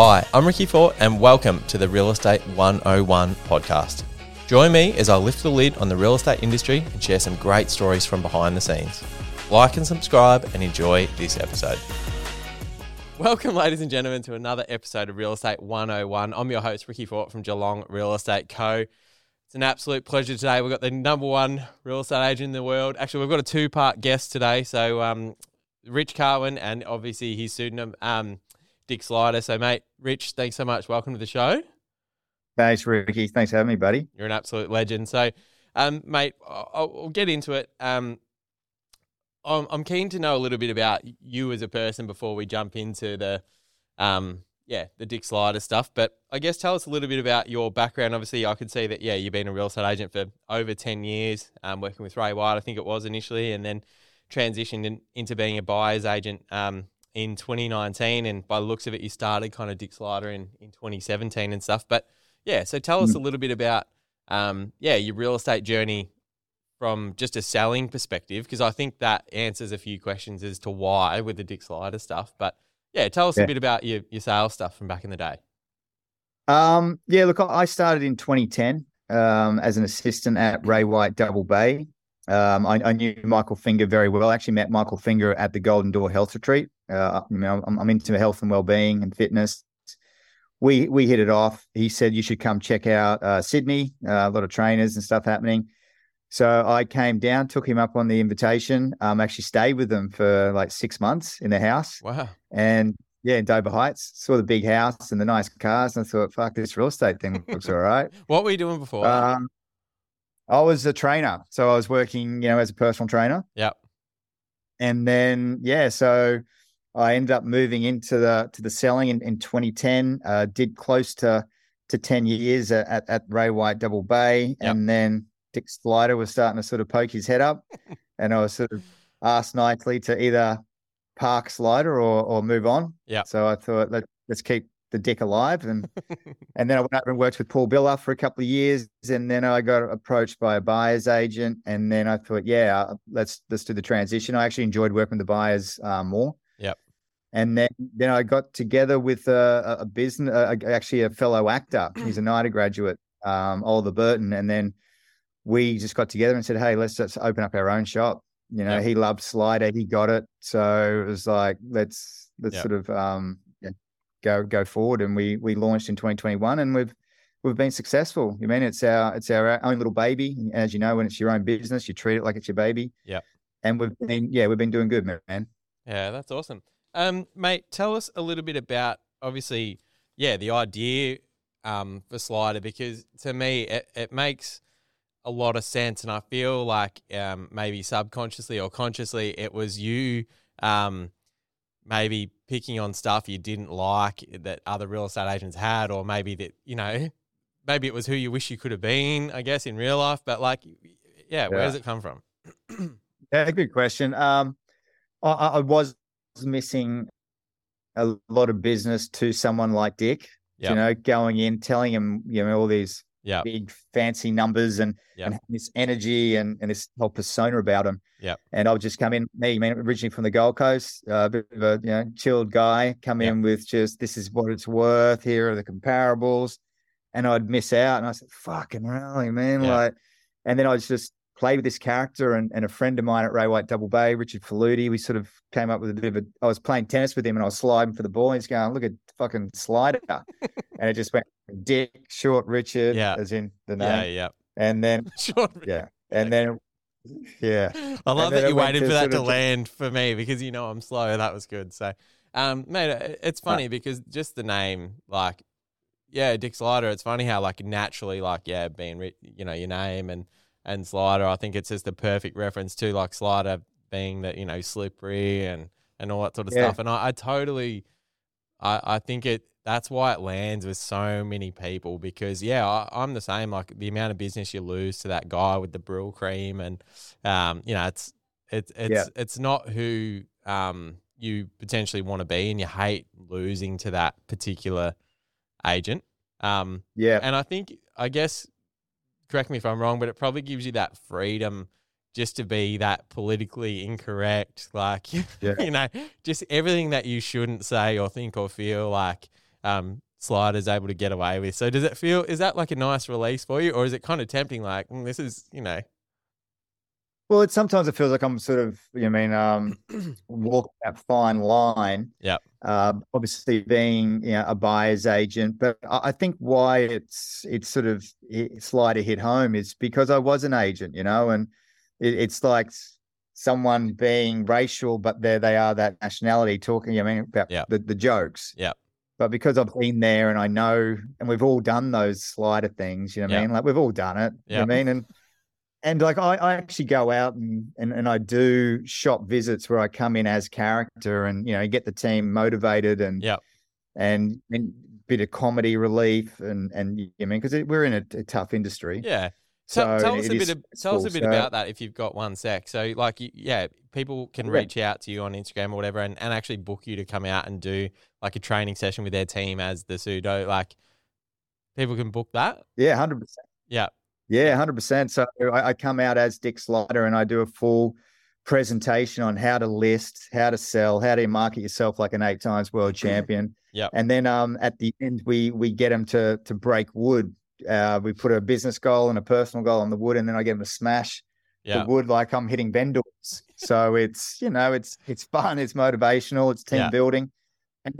Hi, I'm Ricky Fort, and welcome to the Real Estate 101 podcast. Join me as I lift the lid on the real estate industry and share some great stories from behind the scenes. Like and subscribe and enjoy this episode. Welcome, ladies and gentlemen, to another episode of Real Estate 101. I'm your host, Ricky Fort from Geelong Real Estate Co. It's an absolute pleasure today. We've got the number one real estate agent in the world. Actually, we've got a two part guest today. So, um, Rich Carwin and obviously his pseudonym, um, Dick Slider. So, mate, Rich, thanks so much. Welcome to the show. Thanks, Ricky. Thanks for having me, buddy. You're an absolute legend. So, um, mate, I'll, I'll, get into it. Um, I'm, I'm keen to know a little bit about you as a person before we jump into the, um, yeah, the Dick Slider stuff. But I guess tell us a little bit about your background. Obviously, I can see that, yeah, you've been a real estate agent for over 10 years, um, working with Ray White, I think it was initially, and then transitioned in, into being a buyer's agent um, in 2019. And by the looks of it, you started kind of Dick Slider in, in 2017 and stuff. But yeah, so tell us a little bit about, um, yeah, your real estate journey from just a selling perspective, because I think that answers a few questions as to why with the Dick Slider stuff. But yeah, tell us yeah. a bit about your, your sales stuff from back in the day. Um, yeah, look, I started in 2010 um, as an assistant at Ray White Double Bay. Um, I, I, knew Michael Finger very well. I actually met Michael Finger at the Golden Door Health Retreat. Uh, you know, I'm, I'm into health and well-being and fitness. We we hit it off. He said you should come check out uh, Sydney. Uh, a lot of trainers and stuff happening. So I came down, took him up on the invitation. Um, actually stayed with them for like six months in the house. Wow. And yeah, in Dover Heights, saw the big house and the nice cars, and I thought, fuck, this real estate thing looks all right. what were you doing before? Um, I was a trainer, so I was working, you know, as a personal trainer. Yeah. And then yeah, so I ended up moving into the to the selling in, in 2010. Uh, did close to to 10 years at, at Ray White Double Bay, yep. and then Dick Slider was starting to sort of poke his head up, and I was sort of asked nicely to either park Slider or or move on. Yeah. So I thought let let's keep the Dick alive, and and then I went up and worked with Paul Biller for a couple of years, and then I got approached by a buyer's agent, and then I thought, yeah, let's let's do the transition. I actually enjoyed working with the buyers uh, more. And then, then I got together with a, a business, uh, actually a fellow actor. He's a NIDA graduate, um, Oliver Burton, and then we just got together and said, "Hey, let's let's open up our own shop." You know, yep. he loved Slider, he got it, so it was like, let's let's yep. sort of um, yeah, go go forward. And we we launched in 2021, and we've we've been successful. You mean it's our it's our own little baby. As you know, when it's your own business, you treat it like it's your baby. Yeah. And we've been yeah, we've been doing good, man. Yeah, that's awesome. Um, mate, tell us a little bit about obviously, yeah, the idea um for Slider because to me it, it makes a lot of sense, and I feel like um, maybe subconsciously or consciously, it was you um, maybe picking on stuff you didn't like that other real estate agents had, or maybe that you know, maybe it was who you wish you could have been. I guess in real life, but like, yeah, yeah. where does it come from? yeah, a good question. Um, I, I was missing a lot of business to someone like Dick. Yep. You know, going in, telling him, you know, all these yeah, big fancy numbers and, yep. and this energy and, and this whole persona about him. Yeah. And I'll just come in, me, man, originally from the Gold Coast, uh, a bit of a you know, chilled guy, come yep. in with just this is what it's worth. Here are the comparables. And I'd miss out. And I said, fucking really, man. Yep. Like, and then I was just play with this character and, and a friend of mine at Ray White Double Bay, Richard Faluti, we sort of came up with a bit of a I was playing tennis with him and I was sliding for the ball. And he's going, look at fucking slider. and it just went Dick, short Richard, yeah. as in the name. Yeah, yeah. And then short Yeah. And then yeah. I love that you waited for that to land for me because you know I'm slow. That was good. So um mate, it's funny because just the name, like yeah, Dick Slider, it's funny how like naturally like, yeah, being you know, your name and and Slider. I think it's just the perfect reference to like Slider being that you know slippery and and all that sort of yeah. stuff. And I, I totally, I I think it that's why it lands with so many people because yeah, I, am the same. Like the amount of business you lose to that guy with the Brylcreem, and um, you know, it's it's it's yeah. it's not who um you potentially want to be, and you hate losing to that particular agent. Um, yeah, and I think I guess correct me if I'm wrong, but it probably gives you that freedom just to be that politically incorrect, like yeah. you know, just everything that you shouldn't say or think or feel like um, sliders able to get away with. So does it feel is that like a nice release for you, or is it kind of tempting? Like mm, this is you know. Well, it sometimes it feels like I'm sort of, you know, I mean, um, walking that fine line. Yeah. Uh, obviously, being you know, a buyer's agent, but I think why it's it's sort of hit, slightly hit home is because I was an agent, you know, and it, it's like someone being racial, but there they are that nationality talking. I mean, about Yeah. the, the jokes. Yeah. But because I've been there and I know, and we've all done those slider things, you know what I mean? Like we've all done it. You know I mean? And and like I, I actually go out and, and and I do shop visits where I come in as character and you know get the team motivated and yeah and and bit of comedy relief and and you know, I mean because we're in a, a tough industry. Yeah. So tell us a bit. Of, tell us a bit So- about that if you've got one sec. So, like, yeah, people can Yeah. reach out to you on Instagram or whatever, and, and actually book you to come out and do like a training session with their team as the pseudo. Like, people can book that. Yeah, hundred percent. Yeah. Yeah, hundred percent. So I, I come out as Dick Slider and I do a full presentation on how to list, how to sell, how to market yourself like an eight times world champion. Yep. And then um at the end we we get them to to break wood. Uh, we put a business goal and a personal goal on the wood, and then I get them to smash Yeah. the wood like I'm hitting vendors. so it's you know it's it's fun, it's motivational, it's team Yeah. building.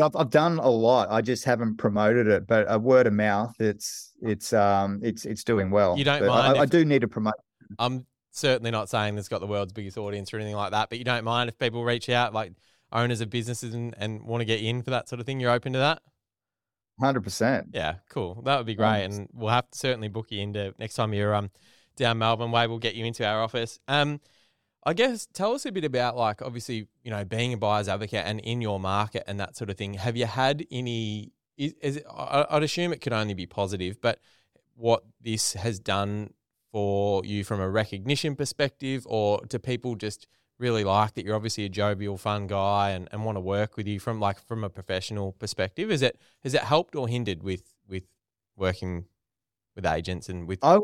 I've, I've done a lot. I just haven't promoted it, but a word of mouth, it's it's um it's it's doing well. You don't But I- mind I, if- do need to promote. I'm certainly not saying it's got the world's biggest audience or anything like that, but you don't mind if people reach out, like owners of businesses and, and want to get in for that sort of thing. You're open to that. Hundred percent. Yeah, cool. That would be great, Um, and we'll have to certainly book you into next time you're um down Melbourne way. We'll get you into our office. Um, I guess tell us a bit about like obviously you know being a buyer's advocate and in your market and that sort of thing. Have you had any? Is, is it, I'd assume it could only be positive, but what this has done for you from a recognition perspective, or do people just really like that you're obviously a jovial, fun guy and, and want to work with you from like from a professional perspective? Is it has it helped or hindered with with working with agents and with I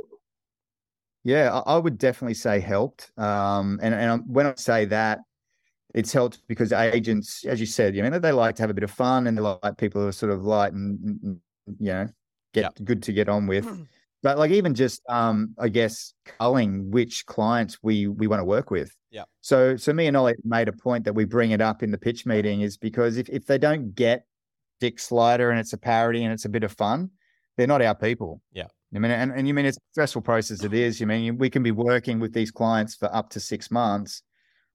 yeah, I, I would definitely say helped. Um, and and when I say that, it's helped because agents, as you said, you know, they like to have a bit of fun and they like people who are sort of light and, and- you know get good to get on with. But like even just um, I guess culling which clients we we want to work with. Yeah. So so me and Ollie made a point that we bring it up in the pitch meeting is because if if they don't get Dick Slider and it's a parody and it's a bit of fun, they're not our people. Yeah. I mean, and, and you mean it's a stressful process. It is. You mean we can be working with these clients for up to six months.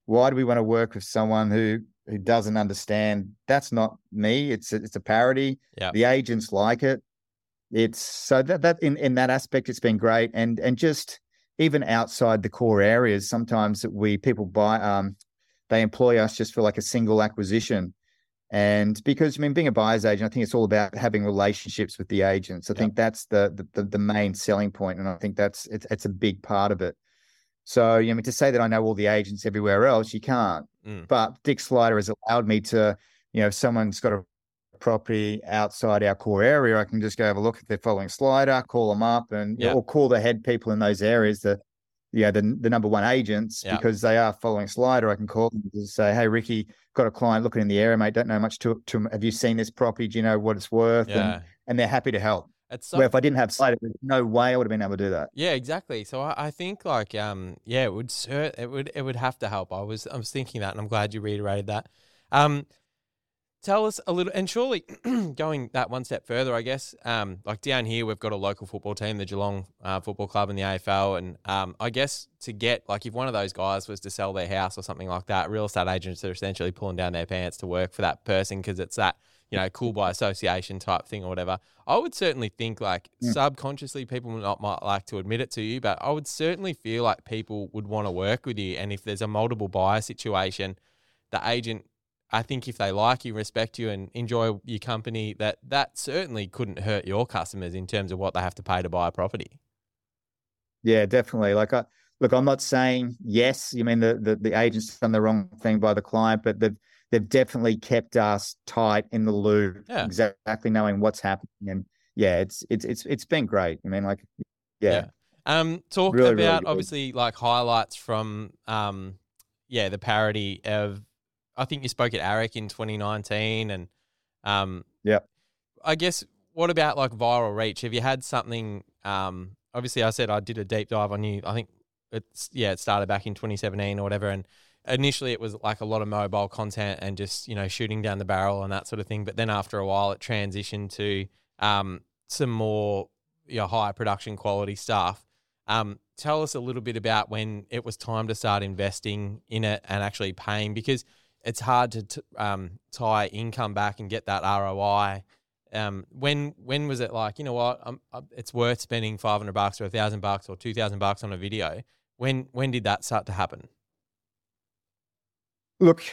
Why do we want to work with someone who who doesn't understand? That's not me. It's a, it's a parody. Yeah. The agents like it. It's so that that in in that aspect, it's been great. And and just even outside the core areas, sometimes we people buy um they employ us just for like a single acquisition. And because I mean, being a buyer's agent, I think it's all about having relationships with the agents. I think that's the, the the main selling point, and I think that's it's it's a big part of it. So, you know, I mean, to say that I know all the agents everywhere else, you can't. Mm. But Dick Slider has allowed me to, you know, if someone's got a property outside our core area, I can just go have a look at they're following Slider, call them up, and or call the head people in those areas, the yeah, the the number one agents Yeah. because they are following Slider. I can call them and say, "Hey, Ricky, got a client looking in the area, mate. Don't know much to to. Have you seen this property? Do you know what it's worth?" Yeah. And, and they're happy to help. Where if I didn't have Slider, there's no way I would have been able to do that. Yeah, exactly. So I, I think like um yeah, it would it would it would have to help. I was I was thinking that, and I'm glad you reiterated that. Um, tell us a little, and surely going that one step further, I guess. Um, like down here, we've got a local football team, the Geelong uh, Football Club in the AFL, and um, I guess to get like if one of those guys was to sell their house or something like that, real estate agents are essentially pulling down their pants to work for that person because it's that you know cool by association type thing or whatever. I would certainly think like Yeah. subconsciously people not might like to admit it to you, but I would certainly feel like people would want to work with you. And if there's a multiple buyer situation, the agent, I think if they like you, respect you, and enjoy your company, that that certainly couldn't hurt your customers in terms of what they have to pay to buy a property. Yeah, definitely. Like I look, I'm not saying yes. You mean the the, the agent's done the wrong thing by the client, but they've they've definitely kept us tight in the loop, Yeah. exactly knowing what's happening. And yeah, it's it's it's it's been great. I mean, like, yeah, Yeah. Um, talk Really, really about good. obviously like highlights from um, yeah, the parody of. I think you spoke at AREC in 2019, and um, Yep. I guess what about like viral reach? Have you had something? Um, obviously, I said I did a deep dive on you. I think it's yeah, it started back in 2017 or whatever, and initially it was like a lot of mobile content and just you know shooting down the barrel and that sort of thing. But then after a while, it transitioned to um, some more you know, higher production quality stuff. Um, tell us a little bit about when it was time to start investing in it and actually paying because it's hard to t- um, tie income back and get that ROI. Um, when when was it like you know what I'm, I'm, it's worth spending five hundred bucks or a thousand bucks or two thousand bucks on a video? When when did that start to happen? Look,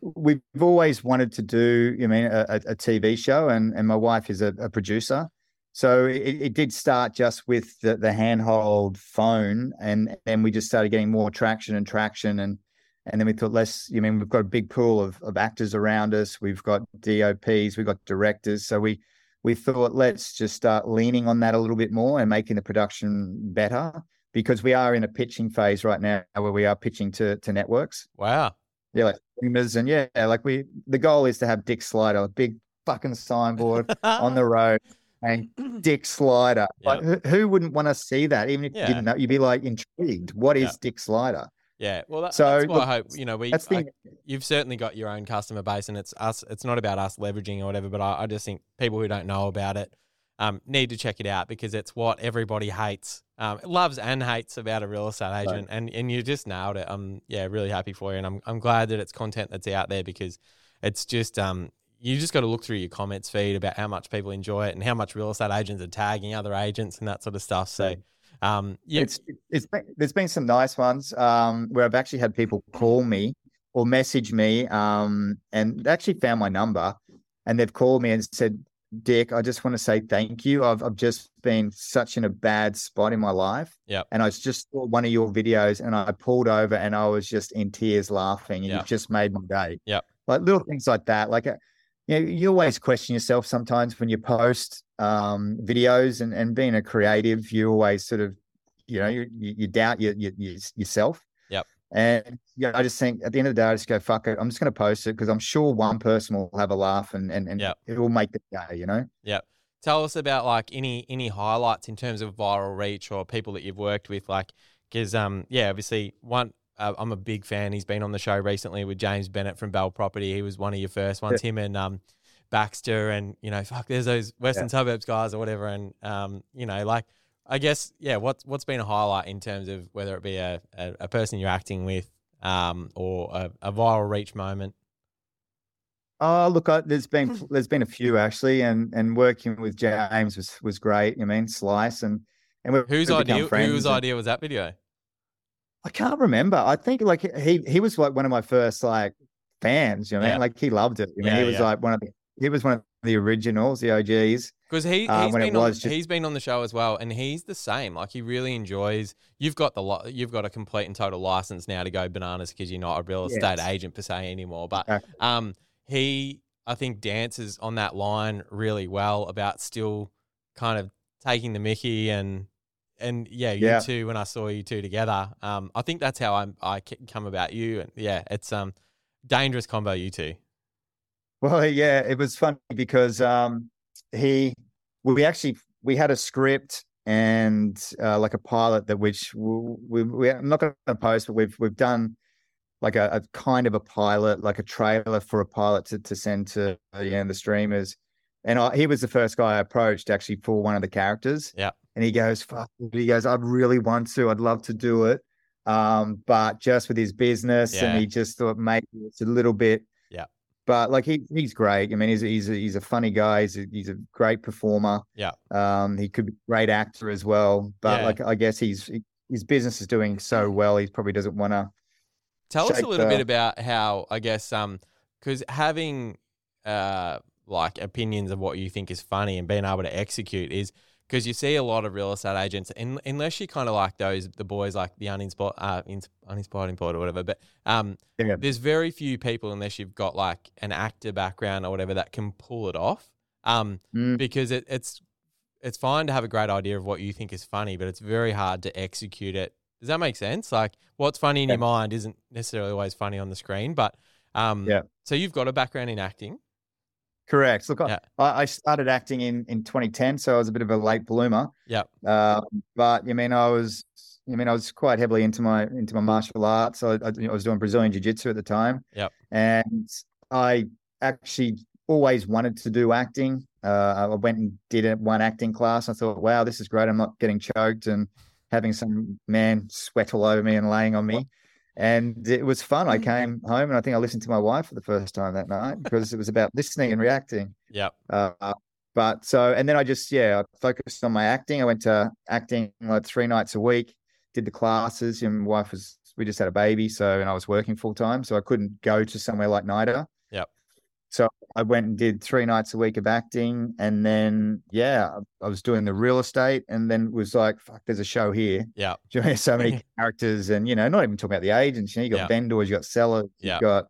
we've always wanted to do, you mean, a, a TV show, and, and my wife is a, a producer. So it, it, did start just with the, the handhold phone, and then we just started getting more traction and traction, and and then we thought, let's. You mean we've got a big pool of, of actors around us. We've got DOPs, we've got directors. So we we thought, let's just start leaning on that a little bit more and making the production better because we are in a pitching phase right now where we are pitching to to networks. Wow. Yeah, like streamers, and yeah, like we. The goal is to have Dick Slider, a big fucking signboard on the road and Dick Slider. Like, who, who, wouldn't want to see that? Even if yeah. you didn't know, you'd be like intrigued. What is Dick Slider? Yeah, well, that, so, that's why look, I hope you know we. That's I, you've certainly got your own customer base, and it's us. It's not about us leveraging or whatever, but I, I just think people who don't know about it um, need to check it out because it's what everybody hates, um, loves and hates about a real estate agent, right. and and you just nailed it. I'm yeah, really happy for you, and I'm I'm glad that it's content that's out there because it's just um you just got to look through your comments feed about how much people enjoy it and how much real estate agents are tagging other agents and that sort of stuff. So, um, yeah, it's it's been, there's been some nice ones um, where I've actually had people call me or message me um, and actually found my number and they've called me and said, Dick, I just want to say thank you. I've I've just been such in a bad spot in my life. Yeah. And I just saw one of your videos and I pulled over and I was just in tears laughing and yep. you just made my day. Yeah. Like little things like that. Like uh, you know, you always question yourself sometimes when you post um, videos and, and being a creative, you always sort of, you know, you, you doubt your, your, yourself. Yep. And yeah, I just think at the end of the day, I just go, fuck it. I'm just going to post it because I'm sure one person will have a laugh and, and, and yep. it will make the day, you know? Yeah. Tell us about like any, any highlights in terms of viral reach or people that you've worked with, like, because, um, yeah, obviously one, uh, I'm a big fan. He's been on the show recently with James Bennett from Bell Property. He was one of your first ones. Yeah. Him and um, Baxter, and you know, fuck, there's those Western yeah. Suburbs guys or whatever. And um, you know, like, I guess, yeah. What's what's been a highlight in terms of whether it be a a, a person you're acting with, um, or a, a viral reach moment. Oh, look, I, there's been there's been a few actually, and and working with James was was great. I mean, Slice and and we whose idea? Whose idea was that video? I can't remember. I think like he he was like one of my first like fans. You know, yeah. Like he loved it. You know, yeah, he was yeah. like one of the he was one of the originals, the OGs. Because he uh, he's been on, just... he's been on the show as well, and he's the same. Like he really enjoys. You've got the you've got a complete and total license now to go bananas because you're not a real estate yes. agent per se anymore. But um, he I think dances on that line really well about still kind of taking the Mickey and and yeah, you yeah. two when I saw you two together, um, I think that's how I'm, I come about you, and yeah, it's um dangerous combo you two. Well, yeah, it was funny because um he we actually we had a script and uh, like a pilot that which we, we, we I'm not going to post, but we've we've done like a, a, kind of a pilot, like a trailer for a pilot to, to send to you know, the streamers. And I, he was the first guy I approached actually for one of the characters. Yeah and he goes, "Fuck," he goes, "I'd really want to. I'd love to do it." Um, but just with his business, yeah. and he just thought maybe it's a little bit. But like he, he's great. I mean, he's he's a, he's a funny guy. He's a, he's a great performer. Yeah. Um, he could be a great actor as well. But yeah. like, I guess he's his business is doing so well. He probably doesn't want to. Tell us a little the... bit about how I guess um, because having uh like opinions of what you think is funny and being able to execute is because you see a lot of real estate agents, in, unless you kind of like those the boys like the uninspired, uh, uninspired employed or whatever. But um, yeah. there's very few people unless you've got like an actor background or whatever that can pull it off. Um, mm. because it, it's it's fine to have a great idea of what you think is funny, but it's very hard to execute it. Does that make sense? Like what's funny in yeah. your mind isn't necessarily always funny on the screen, but um, yeah. So you've got a background in acting. Correct. Look, Yeah. I, I started acting in, in 2010, so I was a bit of a late bloomer. Yep. Uh, but you mean I was, you mean I was quite heavily into my into my martial arts. I, I, I was doing Brazilian Jiu Jitsu at the time. Yep. And I actually always wanted to do acting. Uh, I went and did it one acting class. I thought, wow, this is great. I'm not getting choked and having some man sweat all over me and laying on me. And it was fun. I came home and I think I listened to my wife for the first time that night because it was about listening and reacting. Yeah. Uh, but so, and then I just, yeah, I focused on my acting. I went to acting like three nights a week, did the classes. And my wife was, we just had a baby. So, and I was working full time. So I couldn't go to somewhere like NIDA. So I went and did three nights a week of acting. And then, yeah, I was doing the real estate and then was like, fuck, there's a show here. Yeah. Do you know, so many characters and, you know, not even talking about the agents. You know, you got Yeah. vendors, you got sellers, Yeah. you've got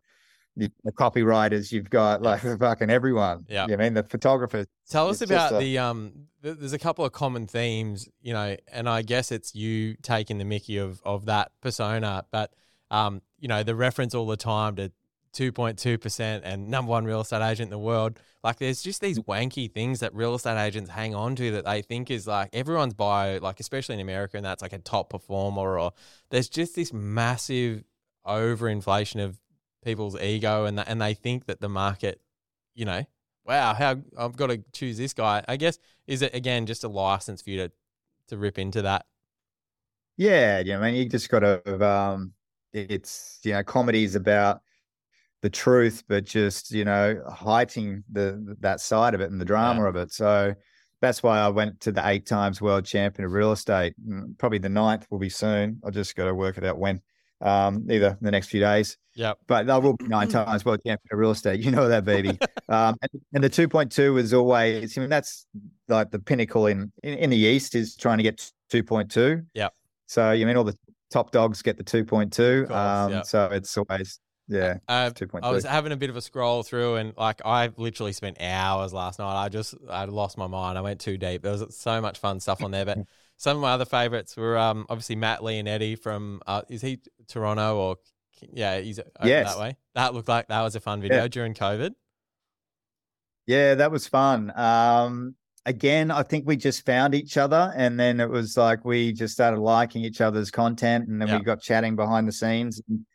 the, the copywriters, you've got like fucking everyone. Yeah. You know I mean, the photographers. Tell us about a- the um. Th- there's a couple of common themes, you know, and I guess it's you taking the Mickey of of that persona, but um, you know, the reference all the time to 2.2 percent and number one real estate agent in the world. Like, there's just these wanky things that real estate agents hang on to that they think is like everyone's bio, like especially in America, and that's like a top performer, or there's just this massive overinflation of people's ego, and and they think that the market, you know, wow, how I've got to choose this guy. I guess is it again just a license for you to to rip into that? Yeah, know, I mean, you just got to. Um, it's you know, comedy is about the truth, but just you know, heightening the that side of it and the drama of it. So that's why I went to the eight times world champion of real estate. Mm, Probably the ninth will be soon. I just got to work it out when. Um, either the next few days. Yeah. but I will be nine times world champion of real estate. You know that, baby. um, and, and the 2.2 is always, I mean, that's like the pinnacle in, in, in the East is trying to get 2.2. Yeah. So, you mean all the top dogs get the 2.2. Course, um, yep. So it's always, yeah, Uh, 2.2. I was having a bit of a scroll through, and like I literally spent hours last night. I just I lost my mind. I went too deep. There was so much fun stuff on there. But some of my other favorites were um obviously Matt Leonetti from uh, is he Toronto or yeah he's Yes. that way. That looked like that was a fun video Yeah. during COVID. Yeah, that was fun. Um, again, I think we just found each other, and then it was like we just started liking each other's content, and then Yeah. we got chatting behind the scenes. And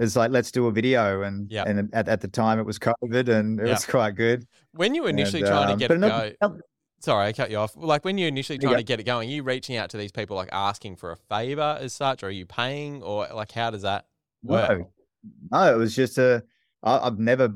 it's like let's do a video, and Yeah. and at, at the time it was COVID, and it Yeah. was quite good. When you were initially And, trying to um, get it another- go, sorry, I cut you off. Like when you're initially trying go. to get it going, are you reaching out to these people like asking for a favor as such, or are you paying, or like how does that work? No, no, it was just a. I, I've never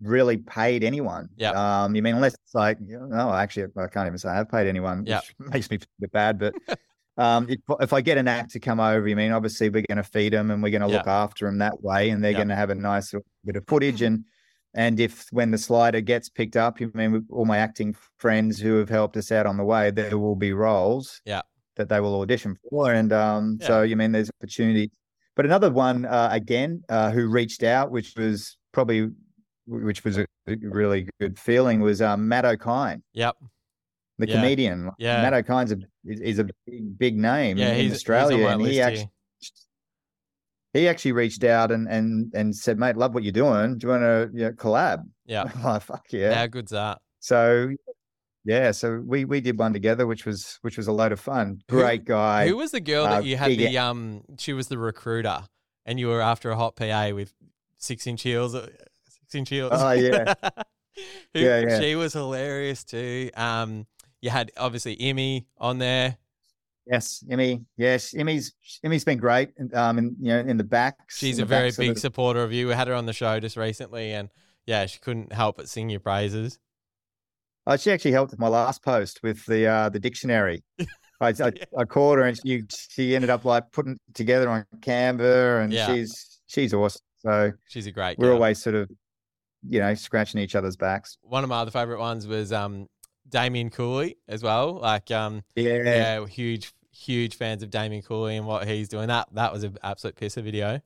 really paid anyone. Yeah. Um, you mean unless it's like, you know, no, actually, I can't even say I've paid anyone. Yeah. Which makes me feel a bit bad, but. Um, if, if I get an act to come over, you mean obviously we're going to feed them and we're going to Yeah. look after them that way, and they're Yeah. going to have a nice bit of footage. And and if when the slider gets picked up, you mean all my acting friends who have helped us out on the way, there will be roles Yeah. that they will audition for, and um, so you mean there's opportunities. But another one uh, again uh, who reached out, which was probably which was a really good feeling, was um, Matt Okine, Yep. The Yeah. comedian. Yeah. Matt Okine's a is, a big, big name Yeah, in, Australia, he's on my and he here. actually he actually reached out and and and said, "Mate, love what you're doing. Do you want to you know, collab?" Yeah. I'm fuck yeah. How good's that? So yeah, so we we did one together, which was which was a load of fun. Great guy. Who was the girl uh, that you had the um? She was the recruiter, and you were after a hot PA with six inch heels. uh, Six inch heels. Oh, yeah. Who- Yeah, yeah. She was hilarious too. Um, you had obviously Emmy on there. Yes, Emmy. Yes, Emmy's Emmy's been great. Um, in you know in the back. She's a very big supporter of you. We had her on the show just recently, and yeah, she couldn't help but sing your praises. Oh, she actually helped with my last post with the uh, the dictionary. I, I, I called her and she she ended up like putting it together on Canva, and Yeah. she's she's awesome. So She's a great. we're girl. always sort of you know scratching each other's backs. one of my other favorite ones was um Damien Cooley as well. Like um Yeah, yeah, huge huge fans of Damien Cooley and what he's doing. That that was an absolute pisser video.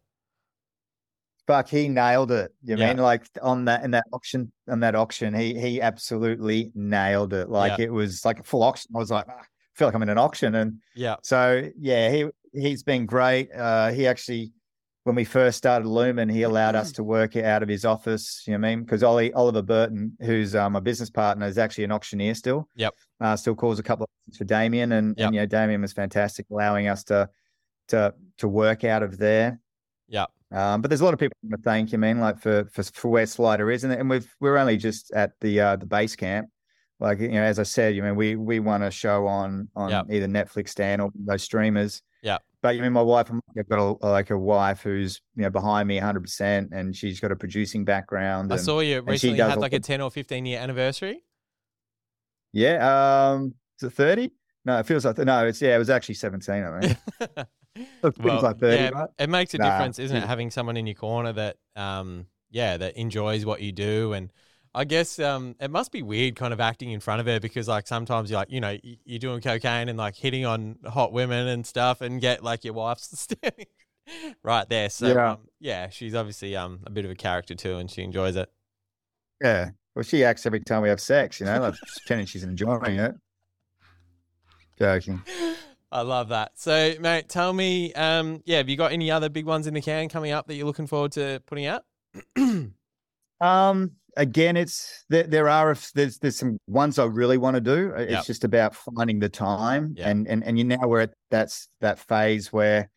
fuck, he nailed it. You Yeah. mean like on that in that auction on that auction, he he absolutely nailed it. Like it was like a full auction. I was like, ah, I feel like I'm in an auction, and Yeah. So yeah, he he's been great. Uh, he actually when we first started Lumen, he allowed us to work out of his office. You know what I mean? Because Ollie Oliver Burton, who's um, my business partner, is actually an auctioneer still. Yep. Uh, still calls a couple of things for Damien, and, Yep. and you know Damien was fantastic, allowing us to to to work out of there. Yep. Um, but there's a lot of people to thank. You mean like for for, for where Slider is, and, and we've we're only just at the uh, the base camp. Like you know, as I said, you mean we we want a show on on Yep. either Netflix, Stan, or those streamers. Yep. But you mean my wife? I've got a, like a wife who's you know behind me 100, percent and she's got a producing background. I and- saw you recently had like a the- 10 or 15 year anniversary. Yeah. Um. Is it thirty? No, it feels like no. It's yeah. It was actually seventeen. I think. It feels like thirty, yeah, right? it makes a Nah, difference, isn't it? Having someone in your corner that, um, yeah, that enjoys what you do, and I guess um, it must be weird, kind of acting in front of her because, like, sometimes you're like, you know, you're doing cocaine and like hitting on hot women and stuff, and get like your wife's standing right there. So Yeah. um, yeah, she's obviously um a bit of a character too, and she enjoys it. Yeah. Well, she acts every time we have sex. You know, like pretending she's enjoying it. Joking. I love that. So, mate, tell me, um, yeah, have you got any other big ones in the can coming up that you're looking forward to putting out? Um. Again, it's there. There are there's there's some ones I really want to do. Uh, It's Yep. just about finding the time, Yep. and and and you now we're at that's that phase where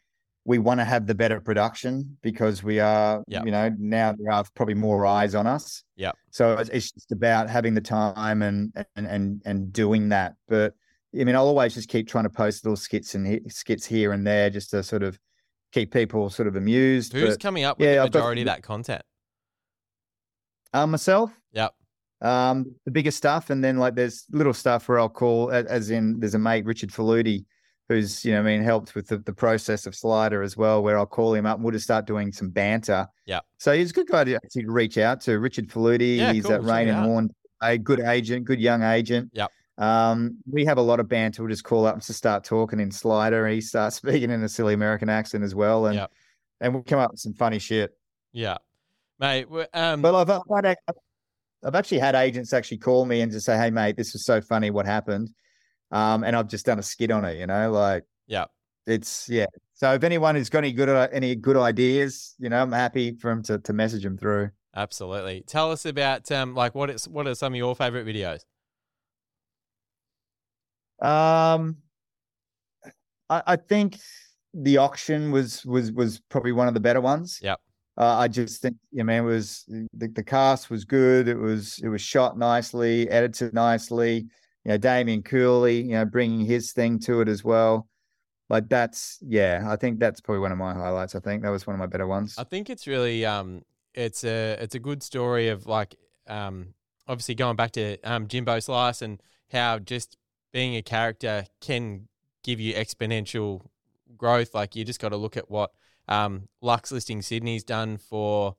we want to have the better production because we are, Yep. you know, now there are probably more eyes on us. Yep. So it's, it's just about having the time and and and and doing that. But I mean, I'll always just keep trying to post little skits and he- skits here and there just to sort of keep people sort of amused. Who's but, coming up with yeah, the I've got- majority of that content? Uh, myself, Yep. um, the bigger stuff, and then like there's little stuff where I'll call, as in there's a mate Richard Faludi, who's you know I mean helped with the, the process of Slider as well, where I'll call him up and we'll just start doing some banter. Yeah. So he's a good guy to actually reach out to. Richard Faludi, Yeah, he's cool, at Raine and. Horne, a good agent, good young agent. Yep. Um, we have a lot of banter. We'll just call up and just start talking in Slider. He starts speaking in a silly American accent as well, and Yep. and we'll come up with some funny shit. Yeah, mate. we- Um, But I've, I've, had, I've actually had agents actually call me and just say, "Hey, mate, this was so funny. What happened?" Um, and I've just done a skit on it. You know, like yeah, it's yeah. So if anyone has got any good uh, any good ideas, you know, I'm happy for them to to message them through. absolutely. Tell us about um, like what is what are some of your favorite videos? Um, I, I think the auction was was was probably one of the better ones. Yep. Uh, I just think, man, was the, the cast was good. It was it was shot nicely, edited nicely. You know, Damien Cooley, you know, bringing his thing to it as well. Like that's yeah, I think that's probably one of my highlights. I think that was one of my better ones. I think it's really um, it's a it's a good story of like um, obviously going back to um, Jimbo Slice and how just being a character can give you exponential growth. Like you just got to look at what um, Luxe Listing Sydney's done for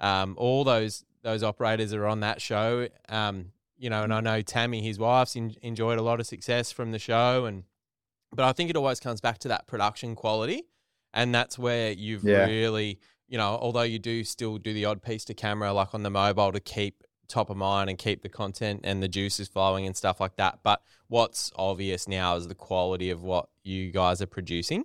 um, all those those operators that are on that show. Um, you know, and I know Tammy, his wife's en- enjoyed a lot of success from the show, and but I think it always comes back to that production quality, and that's where you've Yeah. really, you know, although you do still do the odd piece to camera, like on the mobile, to keep top of mind and keep the content and the juices flowing and stuff like that. But what's obvious now is the quality of what you guys are producing.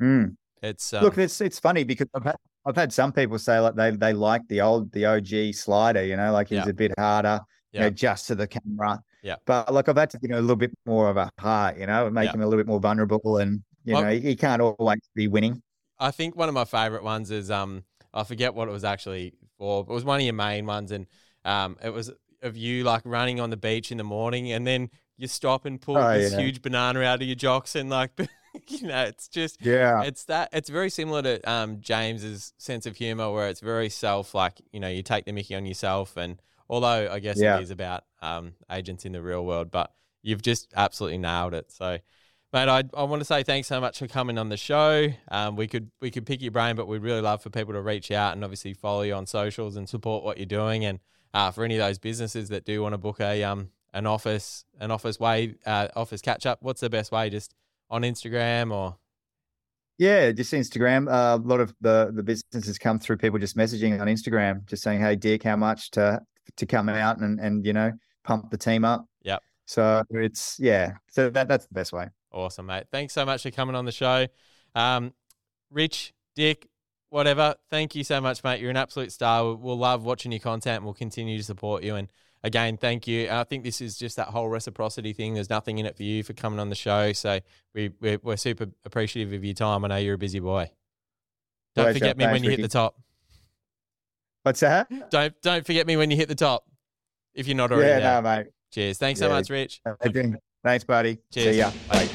Mm. It's um, Look, it's it's funny because I've had I've had some people say like they they like the old the OG slider, you know, like he's Yeah. a bit harder, you know, just to the camera. Yeah. But like I've had to give him a little bit more of a heart, you know, make Yeah. him a little bit more vulnerable, and you Well- know, he, he can't always be winning. I think one of my favorite ones is um I forget what it was actually for. But it was one of your main ones, and um it was of you like running on the beach in the morning, and then you stop and pull Oh, this yeah. huge banana out of your jocks, and like you know, it's just Yeah. it's that it's very similar to um James's sense of humor, where it's very self like you know you take the Mickey on yourself, and although I guess Yeah. it is about um agents in the real world, but you've just absolutely nailed it. So. Mate, I, I want to say thanks so much for coming on the show. Um, we could we could pick your brain, but we'd really love for people to reach out and obviously follow you on socials and support what you're doing. And uh, for any of those businesses that do want to book a um an office an office way uh, office catch up, what's the best way? Just on Instagram or Yeah, just Instagram. Uh, a lot of the the businesses come through people just messaging on Instagram, just saying, "Hey, Dick, how much to to come out and and you know pump the team up." Yep. So it's yeah. So that that's the best way. awesome, mate. Thanks so much for coming on the show. Um, Rich, Dick, whatever. Thank you so much, mate. You're an absolute star. We'll love watching your content we'll continue to support you. And again, thank you. I think this is just that whole reciprocity thing. There's nothing in it for you for coming on the show. So we, we're, we're super appreciative of your time. I know you're a busy boy. Don't Pleasure. forget me Thanks, when you Ricky. hit the top. What's that? Don't don't forget me when you hit the top. If you're not already Yeah, there. no, mate. Cheers. Thanks so much, Rich. Thanks, buddy. Cheers. See ya. Bye. Bye.